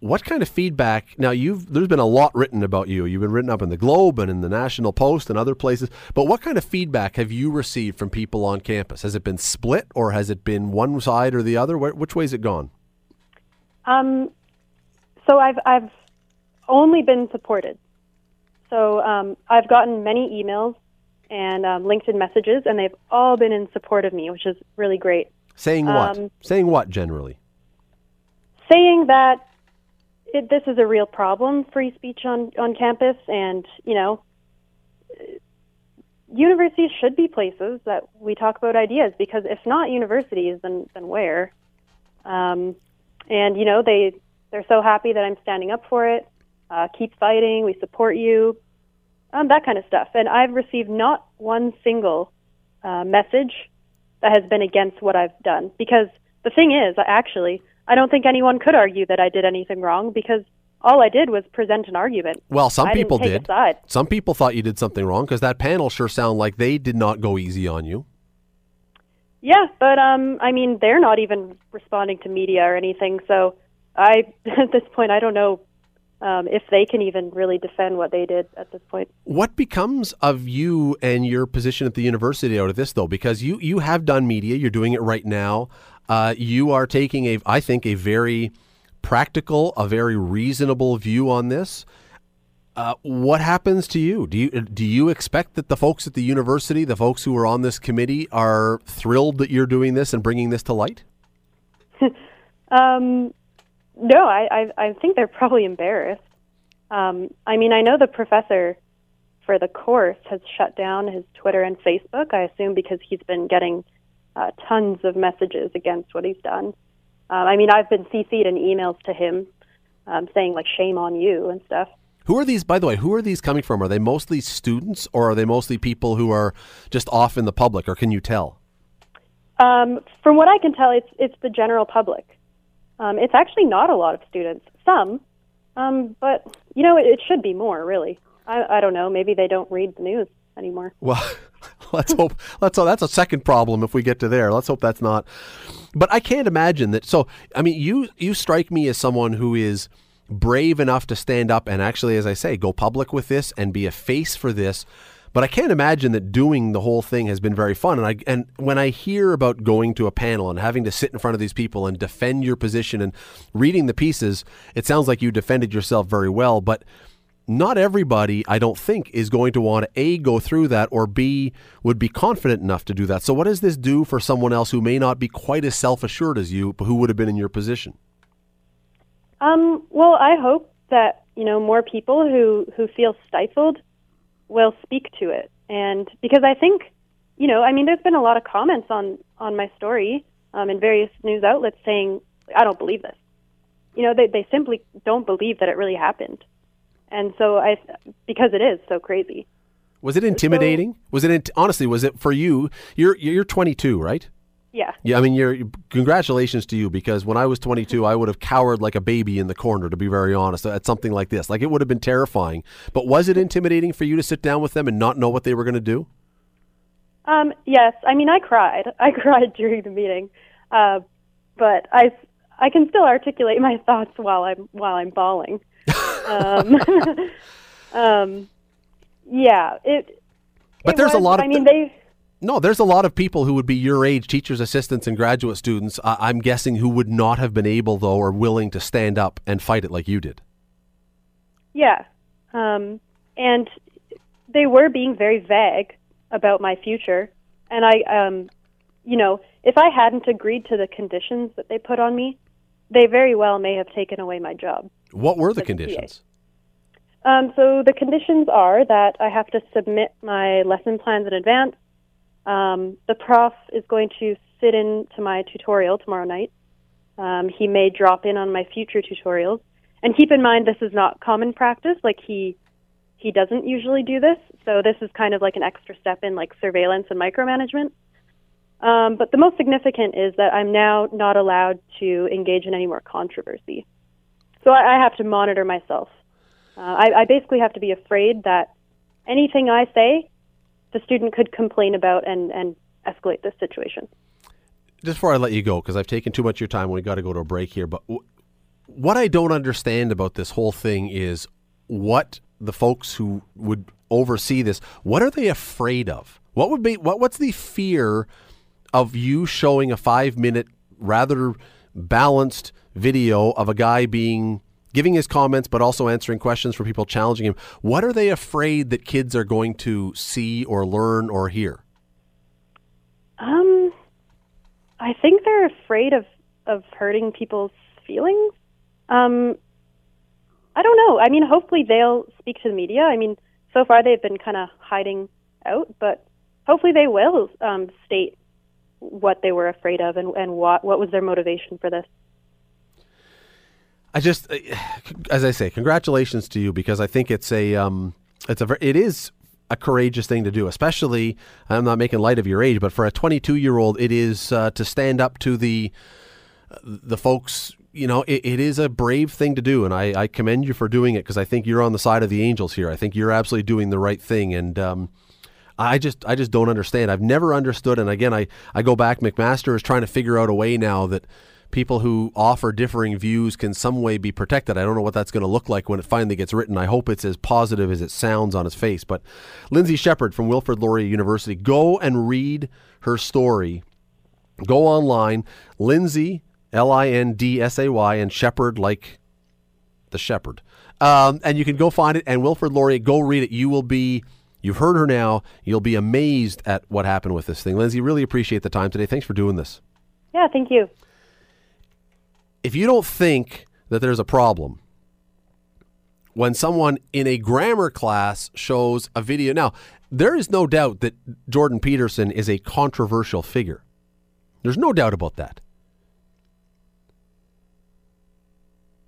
What kind of feedback? Now, you've there's been a lot written about you. You've been written up in the Globe and in the National Post and other places. But what kind of feedback have you received from people on campus? Has it been split, or has it been one side or the other? Wh- Which way has it gone? Um, so I've I've only been supported. So um, I've gotten many emails and um, LinkedIn messages, and they've all been in support of me, which is really great. Saying what? Um, Saying what generally? Saying that it, this is a real problem, free speech on on campus, and you know, universities should be places that we talk about ideas because if not universities, then then where? Um, and you know, they they're so happy that I'm standing up for it. Uh, keep fighting. We support you. Um, that kind of stuff. And I've received not one single uh, message that has been against what I've done. Because the thing is, actually, I don't think anyone could argue that I did anything wrong because all I did was present an argument. Well, some I people did. Some people thought you did something wrong because that panel sure sounded like they did not go easy on you. Yeah, but um, I mean, they're not even responding to media or anything. So I, [LAUGHS] at this point, I don't know um, if they can even really defend what they did at this point. What becomes of you and your position at the university out of this, though? Because you you have done media, you're doing it right now. Uh, you are taking a, I think, a very practical, a very reasonable view on this. Uh, what happens to you? Do you do you expect that the folks at the university, the folks who are on this committee, are thrilled that you're doing this and bringing this to light? [LAUGHS] Um, no, I, I I think they're probably embarrassed. Um, I mean, I know the professor for the course has shut down his Twitter and Facebook. I assume because he's been getting uh, tons of messages against what he's done. Um, I mean, I've been CC'd in emails to him um, saying like "shame on you" and stuff. Who are these, by the way? Who are these coming from? Are they mostly students, or are they mostly people who are just off in the public, or can you tell? Um, from what I can tell, it's it's the general public. Um, it's actually not a lot of students. Some, um, but you know, it, it should be more. Really, I, I don't know. Maybe they don't read the news anymore. Well, [LAUGHS] let's hope. Let's. That's a second problem if we get to there. Let's hope that's not. But I can't imagine that. So, I mean, you you strike me as someone who is brave enough to stand up and actually, as I say, go public with this and be a face for this. But I can't imagine that doing the whole thing has been very fun. And I and when I hear about going to a panel and having to sit in front of these people and defend your position and reading the pieces, it sounds like you defended yourself very well. But not everybody, I don't think, is going to want to A, go through that, or B, would be confident enough to do that. So, what does this do for someone else who may not be quite as self assured as you, but who would have been in your position? Um, well, I hope that you know more people who who feel stifled will speak to it, and because I think, you know, I mean, there's been a lot of comments on on my story um, in various news outlets saying I don't believe this. You know, they they simply don't believe that it really happened, and so I because it is so crazy. Was it intimidating? was it int- honestly? Was it for you? You're you're 22, right? Yeah. Yeah, I mean, you're congratulations to you because when I was 22, I would have cowered like a baby in the corner. To be very honest, at something like this, like it would have been terrifying. But was it intimidating for you to sit down with them and not know what they were going to do? Um, yes, I mean I cried. [LAUGHS] I cried during the meeting, uh, but I I can still articulate my thoughts while I'm while I'm bawling. Um, [LAUGHS] um, yeah, it. But it there's a lot of I mean, they. No, there's a lot of people who would be your age, teachers, assistants, and graduate students. Uh, I'm guessing who would not have been able, though, or willing to stand up and fight it like you did. Yeah, um, and they were being very vague about my future, and I, um, you know, if I hadn't agreed to the conditions that they put on me, they very well may have taken away my job. What were the conditions? Um, so the conditions are that I have to submit my lesson plans in advance. Um, the prof is going to sit in to my tutorial tomorrow night. Um, he may drop in on my future tutorials. And keep in mind, this is not common practice. Like he he doesn't usually do this. So this is kind of like an extra step in like surveillance and micromanagement. Um, but the most significant is that I'm now not allowed to engage in any more controversy. So I, I have to monitor myself. Uh, I, I basically have to be afraid that anything I say, the student could complain about and, and escalate this situation. Just before I let you go, because I've taken too much of your time, we got to go to a break here. But w- what I don't understand about this whole thing is what the folks who would oversee this, what are they afraid of? What would be what? What's the fear of you showing a five minute, rather balanced video of a guy being giving his comments, but also answering questions for people challenging him? What are they afraid that kids are going to see or learn or hear? Um, I think they're afraid of, of hurting people's feelings. Um, I don't know. I mean, hopefully they'll speak to the media. I mean, so far they've been kind of hiding out, but hopefully they will um, state what they were afraid of and, and what what was their motivation for this. I just, uh, as I say, congratulations to you because I think it's a, um, it's a, it is a courageous thing to do, especially. I'm not making light of your age, but for a 22 year old, it is uh, to stand up to the, the folks. You know, it, it is a brave thing to do, and I, I commend you for doing it because I think you're on the side of the angels here. I think you're absolutely doing the right thing, and um, I just I just don't understand. I've never understood, and again, I I go back. McMaster is trying to figure out a way now that people who offer differing views can some way be protected. I don't know what that's going to look like when it finally gets written. I hope it's as positive as it sounds on its face. But Lindsay Shepherd from Wilfrid Laurier University, go and read her story. Go online, Lindsay L I N D S A Y, and Shepherd like the shepherd. Um, and you can go find it. And Wilfrid Laurier, go read it. You will be. You've heard her now. You'll be amazed at what happened with this thing. Lindsay, really appreciate the time today. Thanks for doing this. Yeah, thank you if you don't think that there's a problem when someone in a grammar class shows a video, now, there is no doubt that Jordan Peterson is a controversial figure. There's no doubt about that.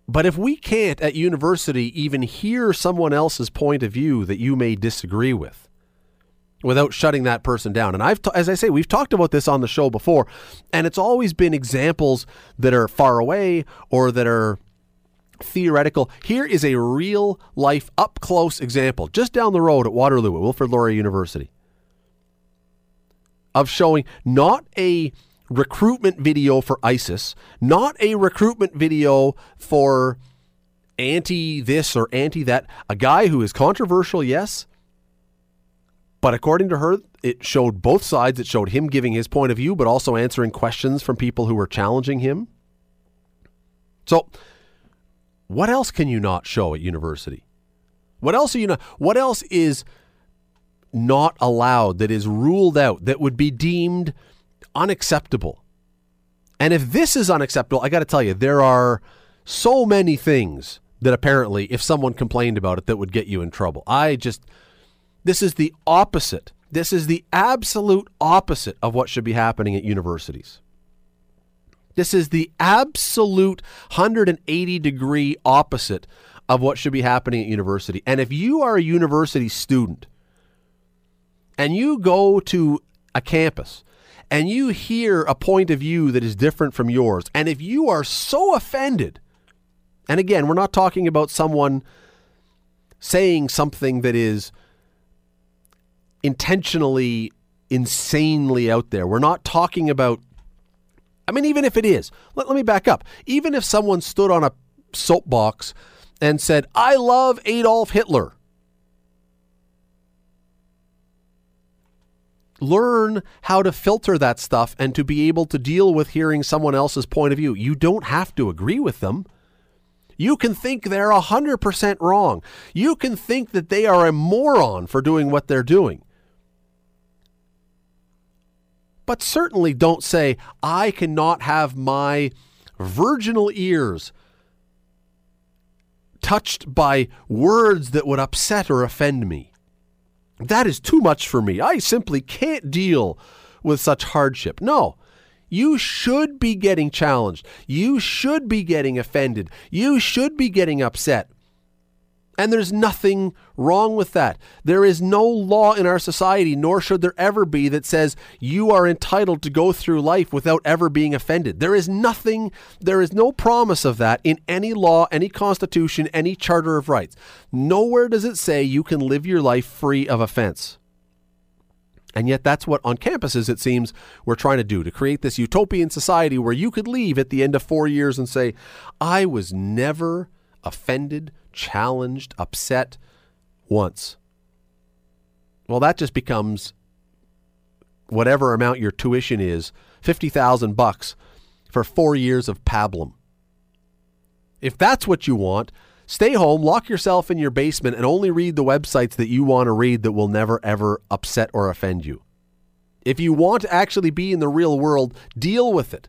But if we can't at university even hear someone else's point of view that you may disagree with, without shutting that person down. And I've, as I say, we've talked about this on the show before, and it's always been examples that are far away or that are theoretical. Here is a real life, up close example, just down the road at Waterloo at Wilfrid Laurier University, of showing not a recruitment video for ISIS, not a recruitment video for anti this or anti that, a guy who is controversial, yes but according to her, it showed both sides. It showed him giving his point of view, but also answering questions from people who were challenging him. So, what else can you not show at university? What else are you not? What else is not allowed that is ruled out that would be deemed unacceptable? And if this is unacceptable, I got to tell you, there are so many things that apparently, if someone complained about it, that would get you in trouble. I just this is the opposite. This is the absolute opposite of what should be happening at universities. This is the absolute 180 degree opposite of what should be happening at university. And if you are a university student and you go to a campus and you hear a point of view that is different from yours, and if you are so offended, and again, we're not talking about someone saying something that is intentionally insanely out there. We're not talking about, I mean, even if it is, let, let me back up. Even if someone stood on a soapbox and said, I love Adolf Hitler. Learn how to filter that stuff and to be able to deal with hearing someone else's point of view. You don't have to agree with them. You can think they're 100% wrong. You can think that they are a moron for doing what they're doing. But certainly don't say, I cannot have my virginal ears touched by words that would upset or offend me. That is too much for me. I simply can't deal with such hardship. No. You should be getting challenged. You should be getting offended. You should be getting upset. And there's nothing wrong with that. There is no law in our society, nor should there ever be, that says you are entitled to go through life without ever being offended. There is nothing, there is no promise of that in any law, any constitution, any charter of rights. Nowhere does it say you can live your life free of offense. And yet, that's what on campuses, it seems, we're trying to do to create this utopian society where you could leave at the end of four years and say, I was never offended, challenged, upset once. Well, that just becomes whatever amount your tuition is, 50,000 bucks for 4 years of pablum. If that's what you want, stay home, lock yourself in your basement and only read the websites that you want to read that will never ever upset or offend you. If you want to actually be in the real world, deal with it.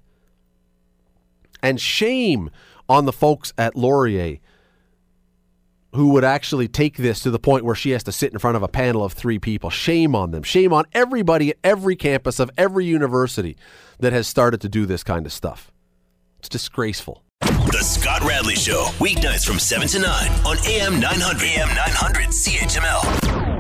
And shame on the folks at Laurier who would actually take this to the point where she has to sit in front of a panel of three people. Shame on them. Shame on everybody at every campus of every university that has started to do this kind of stuff. It's disgraceful. The Scott Radley Show, weeknights from 7 to 9 on AM 900. AM 900 CHML.